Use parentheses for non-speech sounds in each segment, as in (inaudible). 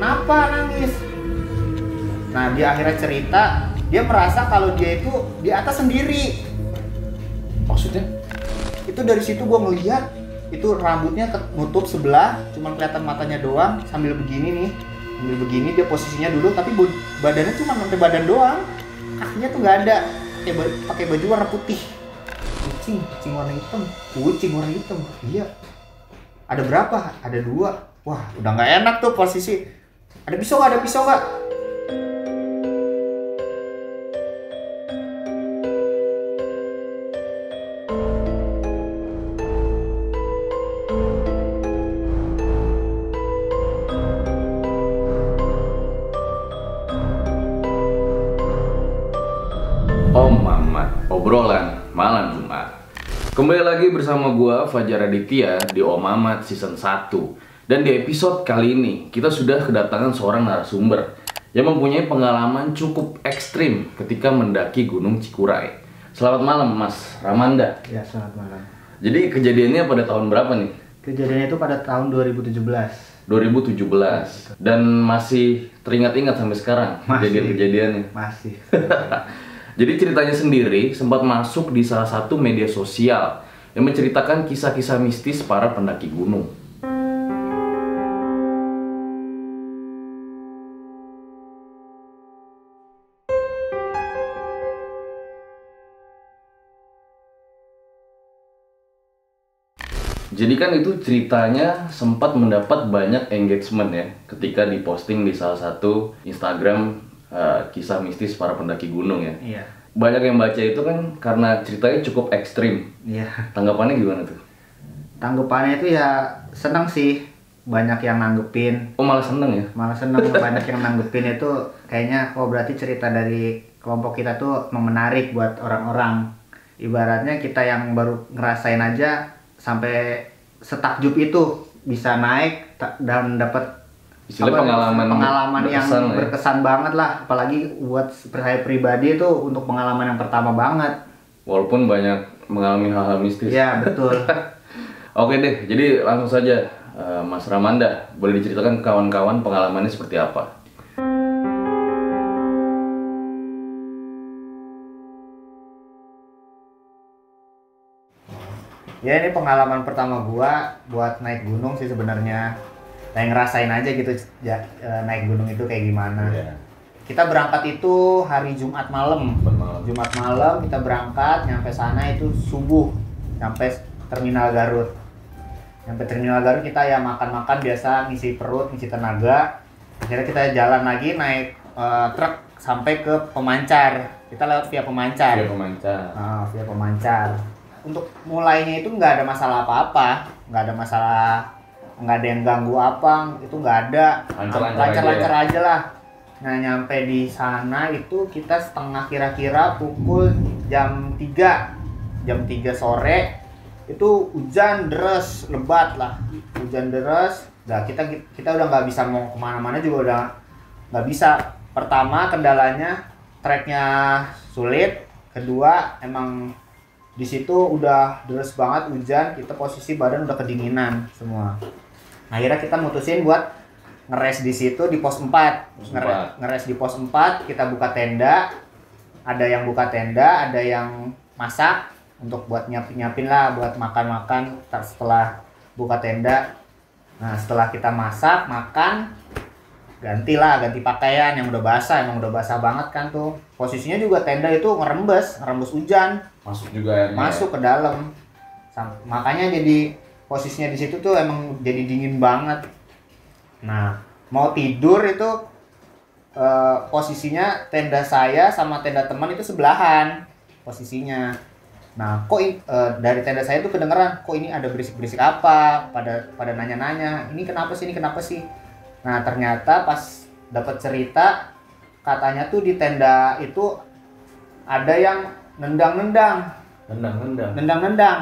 kenapa nangis? Nah dia akhirnya cerita dia merasa kalau dia itu di atas sendiri. Maksudnya? itu dari situ gue ngeliat itu rambutnya nutup sebelah cuman kelihatan matanya doang sambil begini nih. Sambil begini dia posisinya dulu tapi badannya cuma sampai badan doang. Kakinya tuh nggak ada. Pakai baju warna putih. Kucing kucing warna hitam. Kucing warna hitam. Iya. Ada berapa? Ada dua. Wah udah nggak enak tuh posisi ada pisau nggak ada pisau nggak Om Mamat, obrolan malam Jumat. Kembali lagi bersama gua Fajar Aditya di Om Mamat season 1. Dan di episode kali ini kita sudah kedatangan seorang narasumber yang mempunyai pengalaman cukup ekstrim ketika mendaki Gunung Cikuray. Selamat malam Mas Ramanda. ya selamat malam Jadi kejadiannya pada tahun berapa nih? kejadiannya itu pada tahun 2017 2017 dan masih teringat-ingat sampai sekarang Masih. kejadian-kejadiannya. masih (laughs) Jadi ceritanya sendiri sempat masuk di salah satu media sosial yang menceritakan kisah-kisah mistis para pendaki gunung. Jadi kan itu ceritanya sempat mendapat banyak engagement ya ketika diposting di salah satu Instagram eh, kisah mistis para pendaki gunung ya iya banyak yang baca itu kan karena ceritanya cukup ekstrim. iya Tanggapannya gimana tuh? tanggapannya itu ya seneng sih banyak yang nanggepin Oh malah seneng ya? malah seneng (laughs) banyak yang nanggepin itu kayaknya oh berarti cerita dari kelompok kita tuh menarik buat orang-orang ibaratnya kita yang baru ngerasain aja sampai setakjub itu bisa naik dan dapat Istilah pengalaman pengalaman yang berkesan lah ya. berkesan banget lah apalagi buat saya pribadi itu untuk pengalaman yang pertama banget Walaupun banyak mengalami hal-hal mistis. ya betul (laughs) Oke deh, jadi langsung saja eh, Mas Ramanda boleh diceritakan kawan-kawan pengalamannya seperti apa? Ya ini pengalaman pertama gua buat naik gunung sih sebenarnya. Kayak ngerasain aja gitu ya, naik gunung itu kayak gimana. Iya. Kita berangkat itu hari Jumat malam. Bermalam. Jumat malam kita berangkat, nyampe sana itu subuh, nyampe terminal Garut. Nyampe terminal Garut kita ya makan-makan biasa, ngisi perut, ngisi tenaga. Akhirnya kita jalan lagi naik eh, truk sampai ke pemancar. Kita lewat via pemancar. Dia pemancar. Ah, via pemancar. Untuk mulainya itu nggak ada masalah apa-apa, nggak ada masalah, nggak ada yang ganggu apa, itu nggak ada. Lancar-lancar aja ya? aja lah. Nah nyampe di sana itu kita setengah kira-kira pukul jam 3 jam 3 sore itu hujan deras lebat lah hujan deras nah kita kita udah nggak bisa mau ke mana-mana juga udah nggak bisa pertama kendalanya treknya sulit kedua emang di situ udah deras banget hujan kita posisi badan udah kedinginan semua. Akhirnya kita mutusin buat ngeres di situ di pos 4 Pos Ngere- empat. ngeres di pos 4 kita buka tenda. Ada yang buka tenda ada yang masak untuk buat nyiapin nyiapin lah buat makan makan setelah buka tenda nah setelah kita masak makan gantilah ganti pakaian. Yang udah basah emang udah basah banget kan tuh. Posisinya juga tenda itu ngerembes ngerembes hujan Masuk juga airnya. masuk ke dalam. Makanya jadi posisinya di situ tuh emang jadi dingin banget. Nah mau tidur itu eh, posisinya tenda saya sama tenda teman itu sebelahan posisinya. Nah kok eh, dari tenda saya tuh kedengeran kok ini ada berisik-berisik apa? Pada pada nanya-nanya ini kenapa sih ini kenapa sih? Nah ternyata pas dapat cerita katanya tuh di tenda itu ada yang nendang-nendang. Nendang-nendang. nendang-nendang.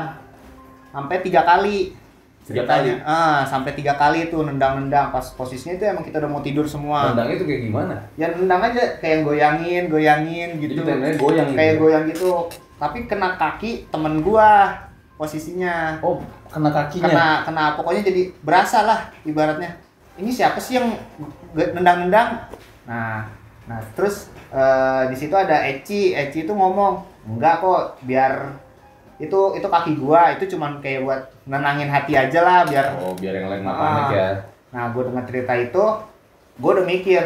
Sampai tiga kali. Tiga ceritanya. Ah sampai tiga kali itu nendang-nendang. Pas posisinya itu emang kita udah mau tidur semua. Nendangnya itu kayak gimana? ya nendang aja. Kayak goyangin goyangin gitu. Jadi goyang gitu kayak ya? goyang gitu. Tapi kena kaki temen gua posisinya. Oh, kena kakinya. kena kena. Pokoknya jadi berasa lah ibaratnya. Ini siapa sih yang nendang-nendang? Nah nah terus eh, di situ ada Eci. Eci itu ngomong enggak kok biar itu itu kaki gua itu cuman kayak buat nenangin hati aja lah biar Oh, biar yang lain nggak Ah. panik ya. Nah, gue dengar cerita itu, gue udah mikir,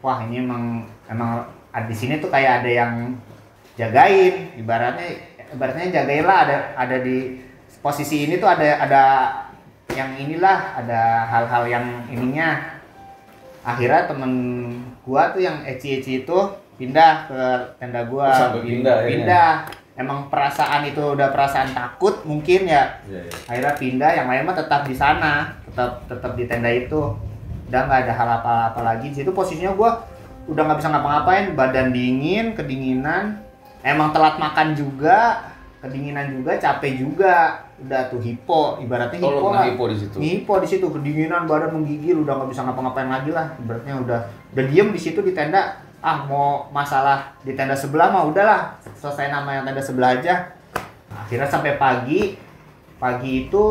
wah ini emang emang di sini tuh kayak ada yang jagain, ibaratnya ibaratnya jagain lah ada ada di posisi ini tuh ada ada yang inilah ada hal-hal yang ininya. Akhirnya temen gua tuh yang eci-eci itu pindah ke tenda gua. Oh, sampai pindah akhirnya. Pindah. Emang perasaan itu udah perasaan takut mungkin ya. Iya, iya. akhirnya pindah yang lain mah tetap di sana. Tetap tetap di tenda itu. Udah nggak ada hal apa-apa lagi. Di situ posisinya gua udah nggak bisa ngapa-ngapain. Badan dingin kedinginan. Emang telat makan juga kedinginan juga capek juga. Udah tuh hipo. Ibaratnya Oh, hipo lo lah. hipo di situ. hipo di situ kedinginan badan menggigil udah nggak bisa ngapa-ngapain lagi lah. Ibaratnya udah udah diem di situ di tenda ah mau masalah di tenda sebelah mah udahlah. Selesai nama yang tenda sebelah aja. Akhirnya sampai pagi. Pagi itu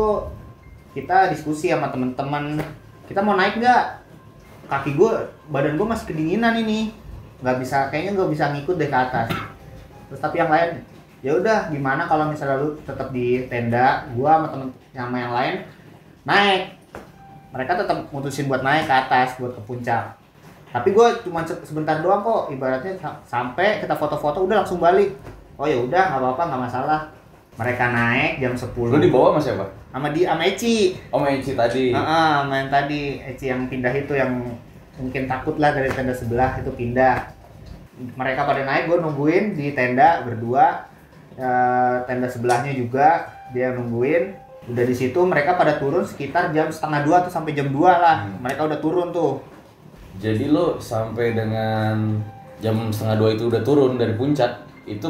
kita diskusi sama temen-temen. Kita mau naik nggak? Kaki gue badan gue masih kedinginan ini. Nggak bisa kayaknya nggak bisa ngikut deh ke atas. Terus tapi yang lain ya udah gimana kalau misalnya lu tetap di tenda gua sama temen sama yang lain? Naik. Mereka tetap mutusin buat naik ke atas buat ke puncak tapi gue cuma se- sebentar doang kok ibaratnya sa- sampai kita foto-foto udah langsung balik oh ya udah nggak apa-apa nggak masalah mereka naik jam 10 Lu di bawah sama siapa? sama di sama Eci Oh, Meci tadi. Heeh, main tadi Eci yang pindah itu yang mungkin takut lah dari tenda sebelah itu pindah. Mereka pada naik, gue nungguin di tenda berdua. Eh, tenda sebelahnya juga dia nungguin. Udah di situ mereka pada turun sekitar jam setengah dua tuh sampai jam 2 lah. Hmm. Mereka udah turun tuh. Jadi lo sampai dengan jam setengah dua itu udah turun dari puncak, itu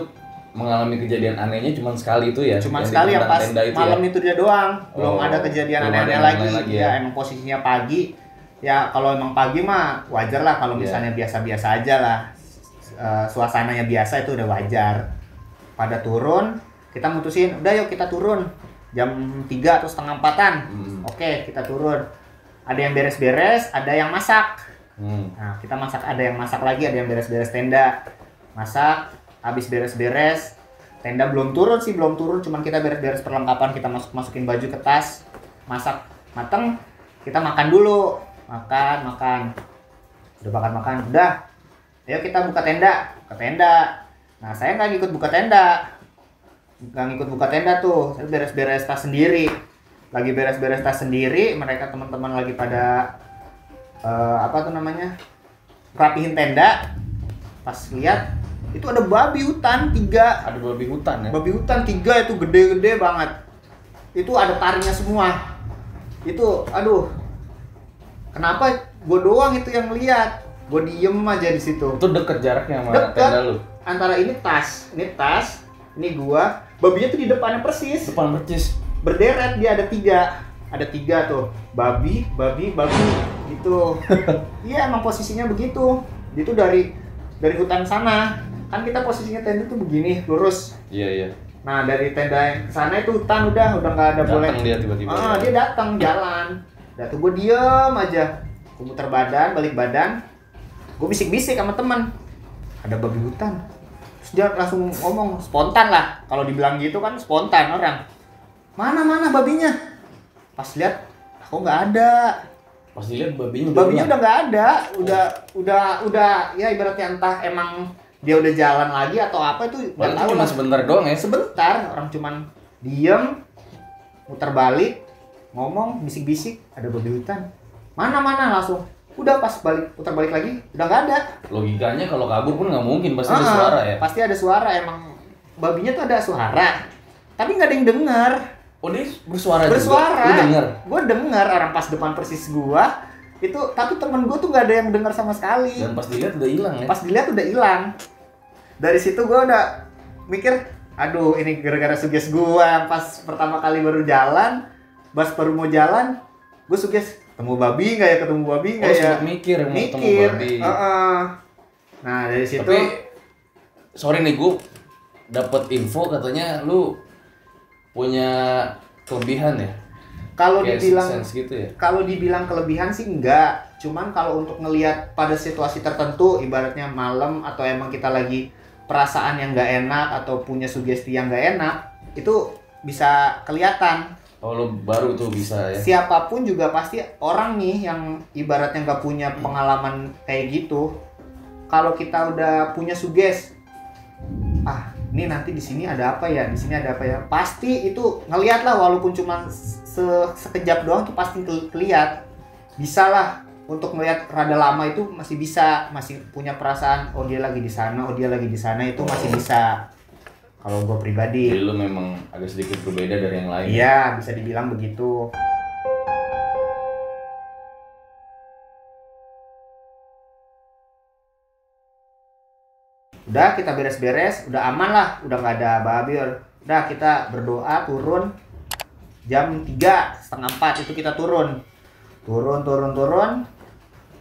mengalami kejadian anehnya cuma sekali itu ya? Cuma sekali yang pas itu malam ya? itu dia doang. Belum Oh, ada kejadian aneh-aneh lagi. lagi ya. ya. emang posisinya pagi. Ya kalau emang pagi mah wajar lah kalau Iya. misalnya biasa-biasa aja lah. Eh, suasananya biasa itu udah wajar. Pada turun, kita mutusin, udah yuk kita turun. Jam 3 atau setengah empatan. Hmm. Oke, kita turun. Ada yang beres-beres, ada yang masak. Hmm. Nah, kita masak ada yang masak lagi, ada yang beres-beres tenda. Masak, habis beres-beres, tenda belum turun sih, belum turun, cuman kita beres-beres perlengkapan, kita masuk masukin baju ke tas, masak mateng, kita makan dulu. Makan, makan. Udah makan makan, udah. Ayo kita buka tenda, buka tenda. Nah, saya nggak ngikut buka tenda. Nggak ngikut buka tenda tuh, saya beres-beres tas sendiri. Lagi beres-beres tas sendiri, mereka teman-teman lagi pada eh, apa tuh namanya? Rapihin tenda. Pas lihat itu ada babi hutan tiga. Ada babi hutan ya? babi hutan tiga itu gede-gede banget. Itu ada taringnya semua. Itu aduh. Kenapa gue doang itu yang lihat? Gue diem aja di situ. Itu deket jaraknya sama Deket. tenda lu? antara ini tas ini tas ini gua. Babinya tuh di depannya persis. Depan percis. berderet dia ada tiga. Ada tiga tuh. Babi babi babi gitu. (laughs) Iya emang posisinya begitu. Itu dari dari hutan sana. Kan kita posisinya tenda tuh begini lurus. Iya, iya. nah dari tenda yang sana itu hutan udah udah nggak ada boleh. Datang dia tiba-tiba. ah dia datang jalan. Udah tuh gue diem aja. Gue muter badan balik badan. Gue bisik-bisik sama teman. Ada babi hutan. Terus dia langsung ngomong spontan lah. Kalau dibilang gitu kan spontan orang. Mana mana babinya? Pas lihat kok nggak ada Pas dilihat babinya udah babinya udah nggak ada. Udah udah udah ya ibaratnya entah emang dia udah jalan lagi atau apa itu nggak tahu. cuma lah sebentar doang ya? sebentar orang cuman diem muter balik ngomong bisik-bisik ada babi hutan. Mana mana langsung. Udah pas balik putar balik lagi udah nggak ada. Logikanya kalau kabur pun nggak mungkin pasti ada Ah, suara ya. pasti ada suara emang babinya tuh ada suara. Tapi nggak ada yang denger Oh bersuara, bersuara juga. Denger. gue denger orang pas depan persis gua itu tapi temen gue tuh nggak ada yang denger sama sekali Dan pas dilihat udah hilang ya. pas dilihat udah hilang dari situ gue udah mikir aduh ini gara-gara suges gue pas pertama kali baru jalan pas baru mau jalan gue suges ketemu babi nggak ya ketemu babi Oh, nggak ya sempet mikir mau ketemu mikir babi. Heeh. nah dari situ Tapi sorry nih gue dapet info katanya lu punya kelebihan ya. kalau dibilang gitu ya? kalau dibilang kelebihan sih enggak. Cuman kalau untuk ngelihat pada situasi tertentu ibaratnya malam atau emang kita lagi perasaan yang nggak enak atau punya sugesti yang nggak enak itu bisa kelihatan. Oh lo baru tuh bisa ya? Siapa pun juga pasti orang nih yang ibaratnya nggak punya pengalaman kayak gitu. Kalau kita udah punya suges ah ini nanti di sini ada apa ya? Di sini ada apa ya? Pasti itu ngeliat lah walaupun cuma se- sekejap doang tuh pasti ke- keliat. Bisa lah untuk melihat rada lama itu masih bisa masih punya perasaan oh dia lagi di sana oh dia lagi di sana itu masih bisa. Kalau gue pribadi. Jadi lo memang agak sedikit berbeda dari yang lain. Iya, bisa dibilang begitu. Udah kita beres-beres, udah aman lah, udah nggak ada babi. Udah kita berdoa turun jam 3 setengah 4 itu kita turun. Turun, turun, turun.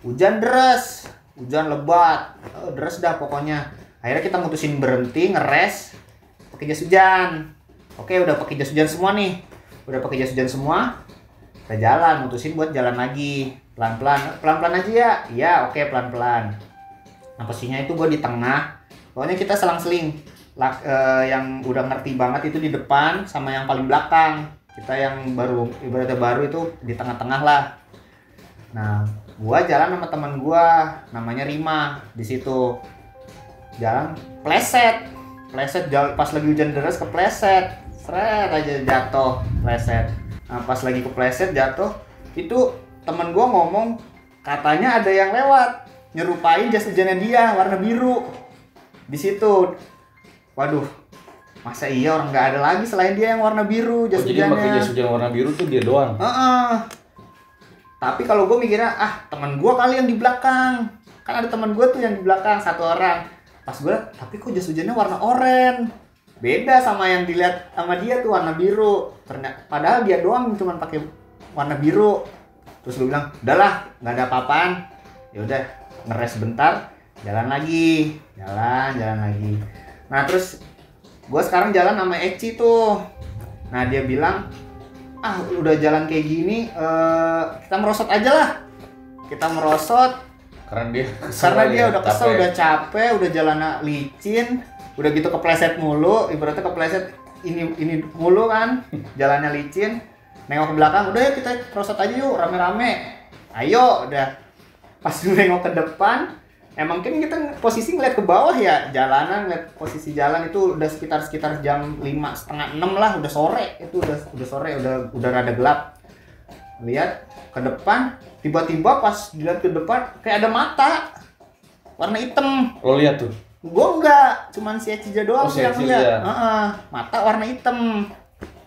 Hujan deras, hujan lebat, oh, deras dah pokoknya. Akhirnya kita mutusin berhenti ngeres pakai jas hujan. Oke, udah pakai jas hujan semua nih. Udah pakai jas hujan semua. Kita jalan, mutusin buat jalan lagi. Pelan-pelan. Pelan-pelan aja ya. Iya, oke pelan-pelan. Nah, posisinya itu gue di tengah. Pokoknya kita selang-seling. Eh, yang udah ngerti banget itu di depan sama yang paling belakang. Kita yang baru ibaratnya baru itu di tengah-tengah lah. Nah, gua jalan sama teman gua namanya Rima di situ. Jalan pleset. Pleset jauh pas lagi hujan deras kepleset. Seret aja jatuh, pleset. Nah, pas lagi kepleset jatuh, itu teman gua ngomong katanya ada yang lewat nyerupain jas hujannya dia warna biru. Di situ. Waduh. Masa iya orang nggak ada lagi selain dia yang warna biru jas Oh, jadi pakai jas hujan warna biru tuh dia doang Heeh. Tapi kalau gue mikirnya ah teman gue kali yang di belakang. Kan ada teman gue tuh yang di belakang satu orang. Pas gue tapi kok jas hujannya warna oranye. Beda sama yang dilihat sama dia tuh warna biru. Ternyata padahal dia doang cuma pakai warna biru. Terus gue bilang, udahlah, nggak ada apa-apaan. Ya udah, ngeres bentar, jalan lagi, jalan, jalan lagi. Nah terus gue sekarang jalan sama Eci tuh. Nah dia bilang, ah udah jalan kayak gini eh, kita merosot aja lah. Kita merosot. (laughs) Karena dia. Karena dia udah kesel capek. udah capek udah jalan licin udah gitu kepleset mulu. Ibaratnya kepleset ini ini mulu kan. (laughs) Jalannya licin. Nengok ke belakang udah ya kita merosot aja yuk rame-rame. Ayo udah. Pas (laughs) nengok ke depan emang kan kita posisi ngeliat ke bawah ya jalanan ngeliat posisi jalan itu udah sekitar sekitar jam lima setengah enam lah udah sore. Itu udah udah sore udah udah rada gelap. Lihat ke depan tiba-tiba pas dilihat ke depan kayak ada mata warna hitam. Lo lihat tuh? Gue enggak cuman si Ecija doang Oh, si yang lihat lihat. Heeh, mata warna hitam.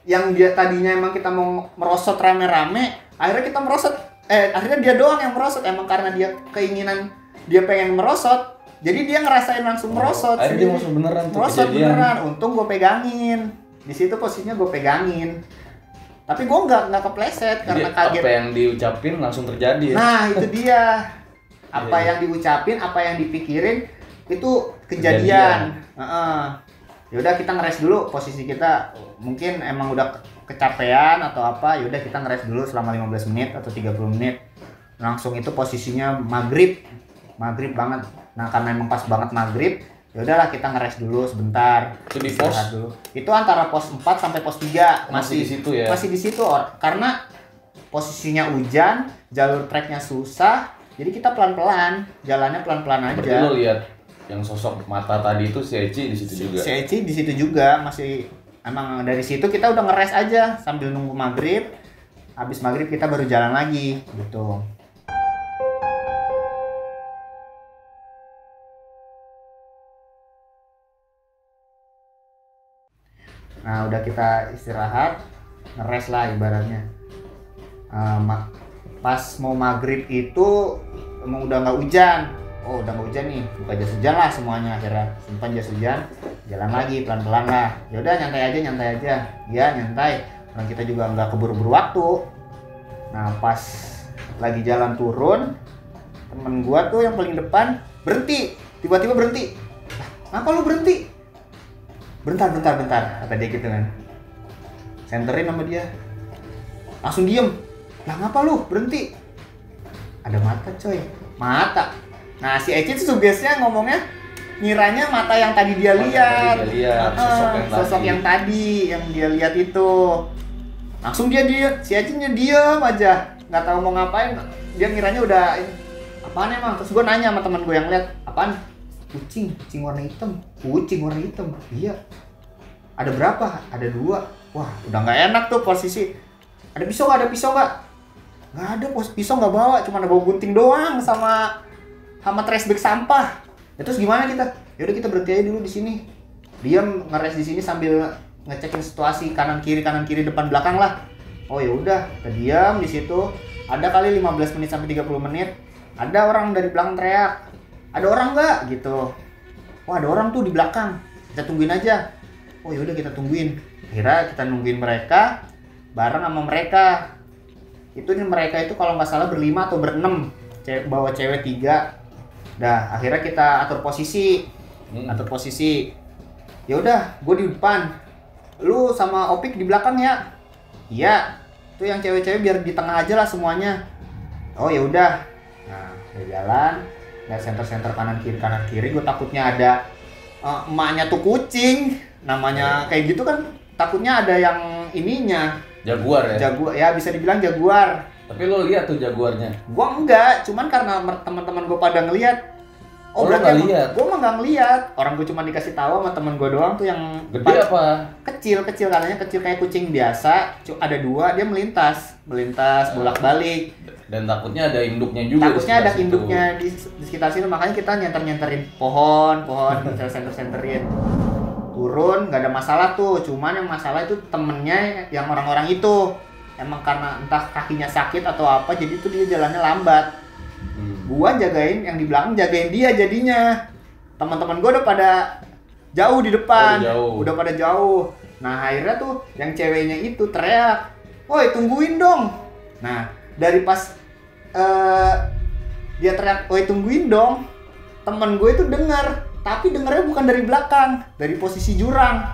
Yang dia tadinya emang kita mau merosot rame-rame akhirnya kita merosot. Eh akhirnya dia doang yang merosot. Emang karena dia keinginan dia pengen merosot jadi dia ngerasain langsung merosot akhirnya dia masuk beneran tuh merosot kejadian beneran untung gue pegangin di situ posisinya gue pegangin tapi gue nggak nggak kepleset Jadi, karena kaget apa yang diucapin langsung terjadi ya Nah, itu (laughs) dia. Apa iya. yang diucapin, apa yang dipikirin itu Kejadian. kejadian. Heeh. Yaudah kita ngeres dulu posisi kita. Mungkin emang udah ke- kecapean atau apa, yaudah kita ngeres dulu selama 15 menit atau 30 menit. Langsung itu posisinya maghrib. Maghrib banget. Nah, karena emang pas banget maghrib, ya udahlah kita ngeres dulu sebentar. Itu di pos? Dulu. Itu antara pos 4 sampai pos 3 Masih di situ ya? Masih di situ or. karena posisinya hujan, jalur treknya susah, jadi kita pelan-pelan, jalannya pelan-pelan berarti aja. lo lihat yang sosok mata tadi itu si Eci di situ juga Si Eci di situ juga masih emang dari situ kita udah ngeres aja sambil nunggu maghrib. Habis maghrib kita baru jalan lagi gitu. Nah udah kita istirahat, ngeres lah ibaratnya. Ma- pas mau maghrib itu emang udah nggak hujan. Oh udah nggak hujan nih, buka jas hujan lah semuanya akhirnya simpan jas hujan, jalan lagi pelan-pelan lah. Ya udah nyantai aja, nyantai aja. Ya nyantai. Orang kita juga nggak keburu-buru waktu. Nah pas lagi jalan turun, temen gua tuh yang paling depan berhenti, tiba-tiba berhenti. Lah, Kenapa lu berhenti? Bentar, bentar, bentar, kata dia gitu kan. Senterin sama dia. langsung diem. Lah ngapa lu? Berhenti. Ada mata coy. Mata. Nah si Eci tuh sugesnya ngomongnya ngiranya mata yang tadi dia Mata lihat. tadi dia lihat, Ah, sosok yang sosok tadi. yang tadi yang dia lihat itu. Langsung dia dia si Eci nya diem aja. Nggak tahu mau ngapain. Dia ngiranya udah apaan emang? Terus gue nanya sama teman gue yang lihat apaan kucing kucing warna hitam. Kucing warna hitam. Iya. Ada berapa? Ada dua. Wah udah nggak enak tuh posisi. Ada pisau nggak? Ada pisau nggak? Nggak ada pos. Pisau nggak bawa. Cuma ada bawa gunting doang sama sama trash bag sampah. Ya terus gimana kita? Ya udah kita berhenti aja dulu di sini. Diam ngeres di sini sambil ngecekin situasi kanan kiri kanan kiri depan belakang lah. Oh ya udah. Kita diam di situ. Ada kali 15 menit sampai 30 menit. Ada orang dari belakang teriak ada orang nggak? Gitu. Wah ada orang tuh di belakang. Kita tungguin aja. Oh yaudah kita tungguin. Akhirnya kita nungguin mereka bareng sama mereka. Itu nih mereka itu kalau nggak salah berlima atau berenam. Cewek bawa cewek tiga. Dah akhirnya kita atur posisi. Hmm. atur posisi. Ya udah gue di depan. Lu sama opik di belakang ya? Iya. Tuh yang cewek-cewek biar di tengah aja lah semuanya. Oh ya udah nah udah jalan nggak center center kanan kiri kanan kiri gue takutnya ada eh, emaknya tuh kucing namanya kayak gitu kan takutnya ada yang ininya Jaguar ya. jaguar ya bisa dibilang jaguar Tapi lo lihat tuh jaguarnya. gua enggak cuman karena teman-teman gua pada ngelihat Oh, lu nggak lihat? gua mah nggak ngelihat orang gua cuma dikasih tahu sama teman gua doang tuh yang Gede pa- apa? kecil kecil katanya kecil kayak kucing biasa ada dua dia melintas melintas bolak balik Dan takutnya ada induknya juga. takutnya ada situ. induknya di, di sekitar situ makanya kita nyenter nyenterin pohon pohon (laughs) centerin turun nggak ada masalah tuh cuman yang masalah itu temennya yang orang-orang itu emang karena entah kakinya sakit atau apa jadi tuh dia jalannya lambat. Gua jagain yang di belakang jagain dia jadinya. Teman-teman gua udah pada jauh di depan. Oh, udah jauh. udah pada jauh. Nah akhirnya tuh yang ceweknya itu teriak woi tungguin dong. Nah dari pas eh, dia teriak woi tungguin dong. Temen gue itu dengar tapi dengarnya bukan dari belakang dari posisi jurang.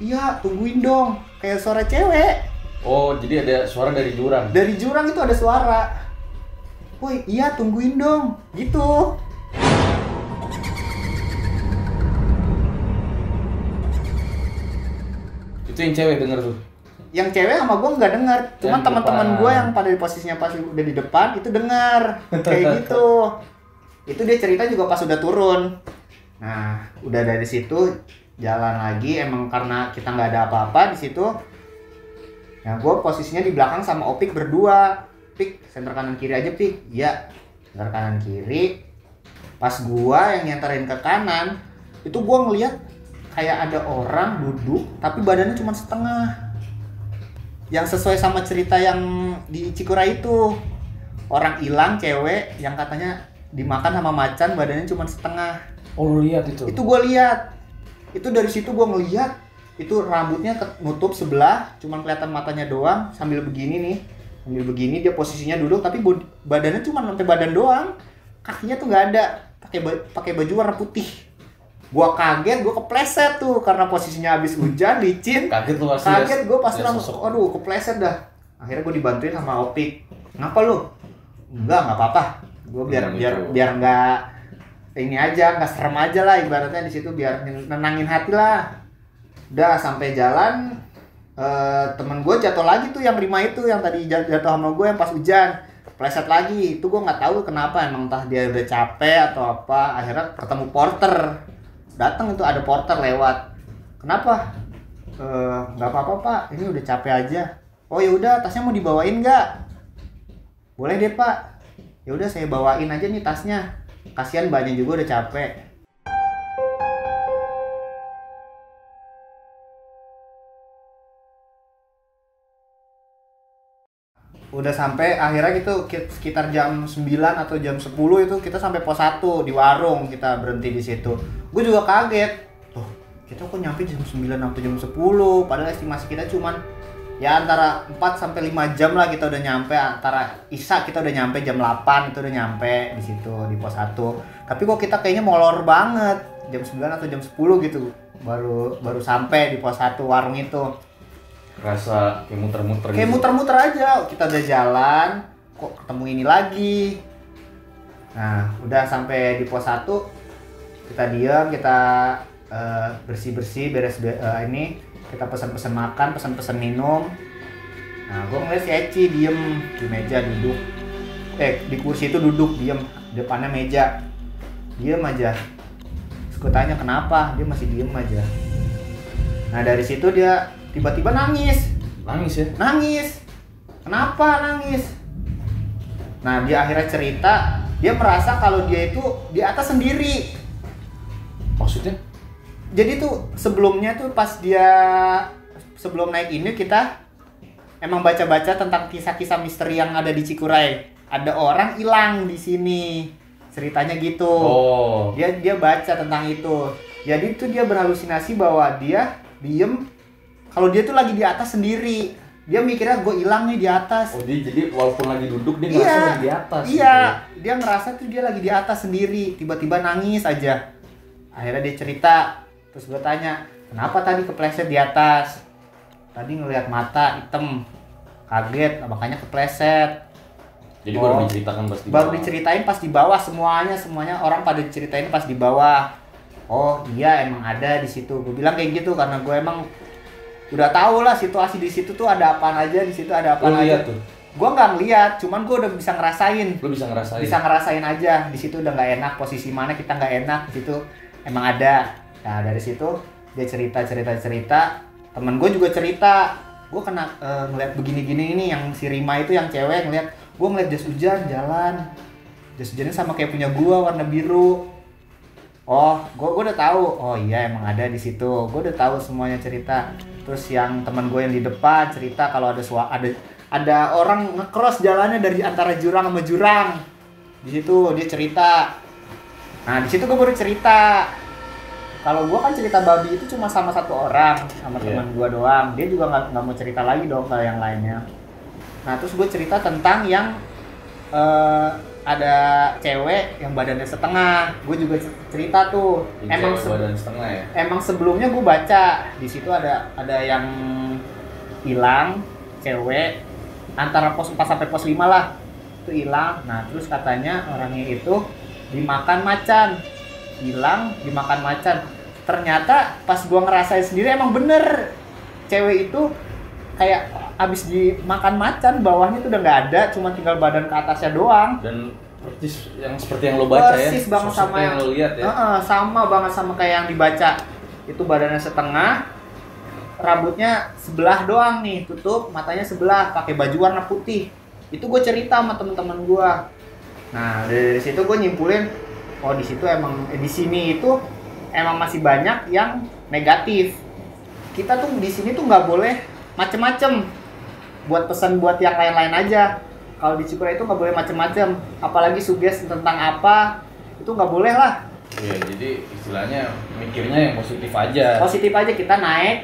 Iya tungguin dong. Kayak suara cewek. Oh, jadi ada suara dari jurang. dari jurang itu ada suara woi iya tungguin dong. Gitu. Itu yang cewek denger tuh. yang cewek sama gue nggak dengar cuman teman-teman gue yang pada di posisinya pas udah di depan itu dengar kayak (laughs) gitu. Itu dia cerita juga pas udah turun. Nah udah dari situ jalan lagi. Emang karena kita nggak ada apa-apa di situ Nah, gue posisinya di belakang sama Opik berdua. Pik, center kanan kiri aja, Pik. Iya, center kanan kiri. Pas gua yang nyenterin ke kanan, itu gua ngeliat kayak ada orang duduk, tapi badannya cuma setengah. Yang sesuai sama cerita yang di Cikura itu. Orang hilang cewek yang katanya dimakan sama macan badannya cuma setengah Oh, lu lihat itu. itu gue lihat itu dari situ gue ngelihat itu rambutnya nutup sebelah cuman kelihatan matanya doang sambil begini nih sambil begini dia posisinya duduk tapi badannya cuma sampai badan doang. Kakinya tuh nggak ada. Pakai pakai baju warna putih. Gua kaget gua kepleset tuh karena posisinya habis hujan licin. Kaget lu pasti. kaget gue pasti langsung sosok. aduh kepleset dah. Akhirnya gue dibantuin sama Opik. Ngapa lu? Enggak nggak apa-apa. Gue biar Hmm, biar itu. biar nggak ini aja nggak serem aja lah ibaratnya di situ biar nenangin hati lah. Udah sampai jalan eh, temen gue jatuh lagi tuh yang lima itu yang tadi jat- jatuh sama gue yang pas hujan. Pleset lagi. Itu gue nggak tahu kenapa emang entah dia udah capek atau apa. Akhirnya ketemu porter. Datang itu ada porter lewat. Kenapa? "Eh, nggak apa-apa pak. Ini udah capek aja. Oh ya udah tasnya mau dibawain nggak? Boleh deh pak. Ya udah saya bawain aja nih tasnya. Kasihan banyak juga udah capek udah sampai akhirnya gitu ki- sekitar jam 9 atau jam 10 itu kita sampai pos 1 di warung kita berhenti di situ. Gue juga kaget. Tuh kita kok nyampe jam 9 atau jam 10 padahal estimasi kita cuman ya antara 4 sampai 5 jam lah kita udah nyampe antara Isa kita udah nyampe jam 8 itu udah nyampe di situ di pos 1 tapi kok kita kayaknya molor banget jam 9 atau jam 10 gitu baru baru sampai di pos 1 warung itu rasa kayak muter-muter kayak gitu. muter-muter aja. Kita udah jalan kok ketemu ini lagi? Nah udah sampai di pos 1 kita diam kita bersih bersih beres be- eh, ini kita pesan-pesan makan pesan-pesan minum. Nah gue ngeliat si Eci diem di meja duduk. Eh di kursi itu duduk diem. Depannya meja. Diem aja. Terus gue tanya kenapa? Dia masih diem aja. Nah dari situ dia tiba-tiba nangis. Nangis ya? Nangis. Kenapa nangis? Nah dia akhirnya cerita dia merasa kalau dia itu di atas sendiri. Maksudnya? Jadi tuh sebelumnya tuh pas dia sebelum naik ini kita emang baca-baca tentang kisah-kisah misteri yang ada di Cikuray. Ada orang hilang di sini. Ceritanya gitu. Oh. Dia dia baca tentang itu. Jadi tuh dia berhalusinasi bahwa dia diem kalau dia tuh lagi di atas sendiri. Dia mikirnya gue hilang nih di atas. Oh dia jadi walaupun lagi duduk dia Iya, ngerasa lagi di atas gitu iya ya. dia ngerasa tuh dia lagi di atas sendiri. Tiba-tiba nangis aja. Akhirnya dia cerita. Terus gue tanya kenapa tadi kepleset di atas? Tadi ngelihat mata hitam. Kaget. Makanya kepleset. Jadi Oh. baru diceritakan pas di baru bawah. diceritain pas di bawah semuanya. Semuanya orang pada diceritain pas di bawah. Oh iya emang ada di situ. Gue bilang kayak gitu karena gue emang udah tahu lah situasi di situ tuh ada apa aja di situ ada apa Lu aja. lihat tuh? Gue nggak ngeliat cuman gue udah bisa ngerasain. Lu bisa ngerasain. Bisa ngerasain aja. Di situ udah nggak enak posisi mana kita nggak enak di situ emang ada. Nah dari situ dia cerita cerita cerita. Temen gue juga cerita gue kena eh, ngeliat begini gini ini yang si Rima itu yang cewek ngeliat. Gue ngeliat jas hujan jalan. Jas hujannya sama kayak punya gue warna biru oh gue udah tahu. Oh iya emang ada di situ. Gue udah tahu semuanya cerita. Terus yang teman gue yang di depan cerita kalau ada sua ada ada orang ngecross jalannya dari antara jurang sama jurang. Di situ dia cerita. Nah di situ gue baru cerita. Kalau gue kan cerita babi itu cuma sama satu orang sama Iya. teman gue doang. Dia juga nggak nggak mau cerita lagi dong ke yang lainnya. Nah terus gue cerita tentang yang eh, ada cewek yang badannya setengah. Gue juga cerita tuh. Ini emang badan setengah ya? emang sebelumnya gue baca. Di situ ada ada yang hilang cewek. Antara pos 4 sampai pos 5 lah. Itu hilang. Nah terus katanya orangnya itu dimakan macan. Hilang dimakan macan. Ternyata pas gua ngerasain sendiri emang bener. Cewek itu kayak abis dimakan macan bawahnya tuh udah nggak ada cuma tinggal badan ke atasnya doang dan persis yang seperti yang lo baca ya Persis banget sama yang lo lihat ya Heeh, sama banget sama kayak yang dibaca. Itu badannya setengah, rambutnya sebelah doang nih, tutup, matanya sebelah, pakai baju warna putih. Itu gue cerita sama temen-temen gue. Nah dari, dari situ gue nyimpulin, oh di situ emang eh, di sini itu emang masih banyak yang negatif. Kita tuh di sini tuh nggak boleh macem-macem. Buat pesan buat yang lain-lain aja. Kalau di Cikura itu nggak boleh macem-macem. Apalagi suges tentang apa itu nggak boleh lah. Iya, jadi istilahnya mikirnya yang positif aja. Positif aja kita naik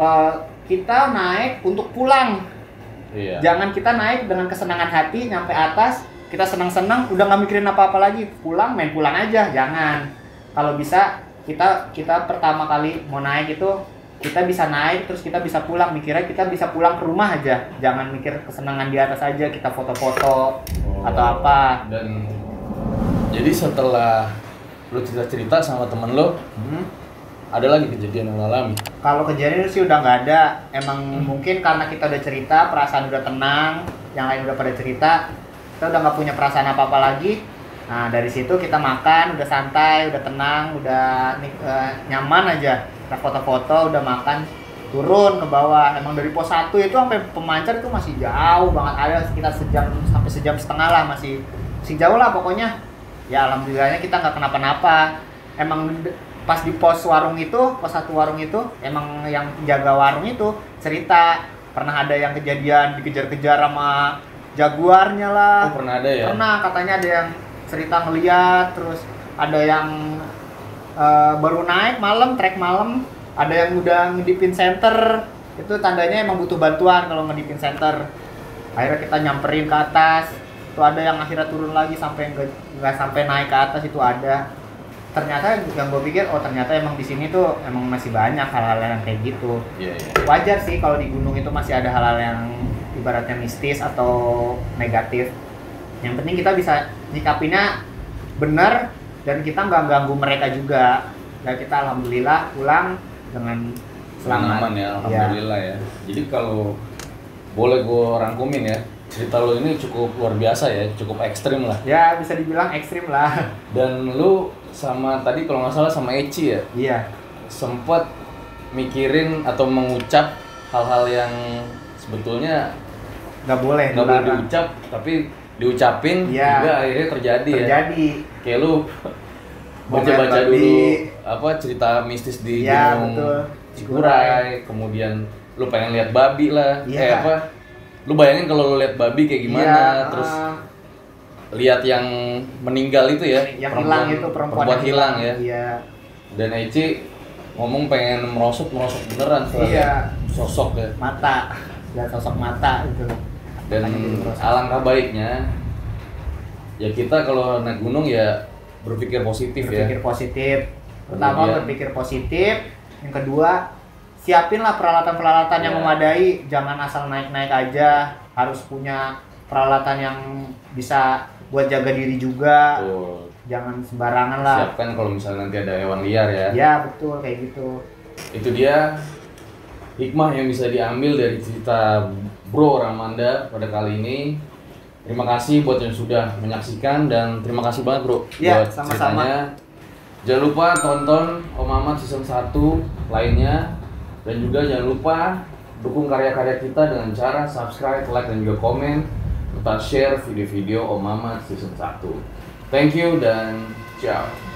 eh, kita naik untuk pulang. Iya. Jangan kita naik dengan kesenangan hati nyampe atas kita senang-senang udah nggak mikirin apa-apa lagi. Pulang main pulang aja jangan. Kalau bisa kita kita pertama kali mau naik itu kita bisa naik terus kita bisa pulang mikirnya kita bisa pulang ke rumah aja jangan mikir kesenangan di atas aja kita foto-foto Oh. atau apa dan jadi setelah lo cerita-cerita sama temen lo Hmm. ada lagi kejadian yang lo alami Kalau kejadian sih udah nggak ada. Emang mungkin karena kita udah cerita, perasaan udah tenang, yang lain udah pada cerita, kita udah nggak punya perasaan apa-apa lagi. Nah dari situ kita makan, udah santai, udah tenang, udah eh, nyaman aja. Kita foto-foto, udah makan, turun ke bawah. Emang dari pos 1 itu sampai pemancar itu masih jauh banget. Ada sekitar sejam sampai sejam setengah lah masih masih jauh lah pokoknya. Ya alhamdulillahnya kita nggak kenapa-napa. Emang pas di pos warung itu, pos satu warung itu, emang yang jaga warung itu cerita pernah ada yang kejadian dikejar-kejar sama jaguarnya lah. oh pernah ada ya Pernah katanya ada yang cerita ngeliat, terus ada yang eh, baru naik malam, trek malam, ada yang udah ngedipin center, itu tandanya emang butuh bantuan kalau ngedipin center. Akhirnya kita nyamperin ke atas, itu ada yang akhirnya turun lagi sampai nggak sampai naik ke atas itu ada. ternyata yang gue pikir oh ternyata emang di sini tuh emang masih banyak hal-hal yang kayak gitu Iya, iya. wajar sih kalau di gunung itu masih ada hal-hal yang ibaratnya mistis atau negatif yang penting kita bisa nyikapinnya benar dan kita nggak ganggu mereka juga dan kita alhamdulillah pulang dengan selamat Aman ya, alhamdulillah ya. Jadi kalau boleh gue rangkumin ya, cerita lo ini cukup luar biasa ya, cukup ekstrim lah. ya bisa dibilang ekstrim lah (laughs) Dan lu sama tadi kalau nggak salah sama Eci ya, iya sempet mikirin atau mengucap hal-hal yang sebetulnya nggak boleh nggak boleh diucap, tapi diucapin Iya. juga akhirnya terjadi, ya. Kayak lu baca-baca dulu apa cerita mistis di Iya, Gunung betul. Cikuray, kemudian lu pengen lihat babi lah. Iya. Eh apa? Lu bayangin kalau lu lihat babi kayak gimana, Iya, terus ah, lihat yang meninggal itu ya, yang hilang itu perempuan, perempuan yang hilang ya. iya Dan Eci ngomong pengen merosot merosot beneran setelah Iya. lihat sosok ya. mata dan sosok mata itu Dan alangkah baiknya ya kita kalau naik gunung ya berpikir positif ya. berpikir positif pertama Kemudian- berpikir positif yang kedua siapinlah peralatan-peralatan yang Ya. memadai jangan asal naik-naik aja harus punya peralatan yang bisa buat jaga diri juga Tuh, jangan sembarangan lah siapkan kalau misalnya nanti ada hewan liar ya. ya betul kayak gitu itu dia hikmah yang bisa diambil dari cerita Bro Ramanda pada kali ini. Terima kasih buat yang sudah menyaksikan dan terima kasih banget Bro Ya, buat sama-sama. ceritanya. Jangan lupa tonton Om Ahmad season 1 lainnya dan juga jangan lupa dukung karya-karya kita dengan cara subscribe, like dan juga komen serta share video-video Om Ahmad season 1. Thank you dan ciao.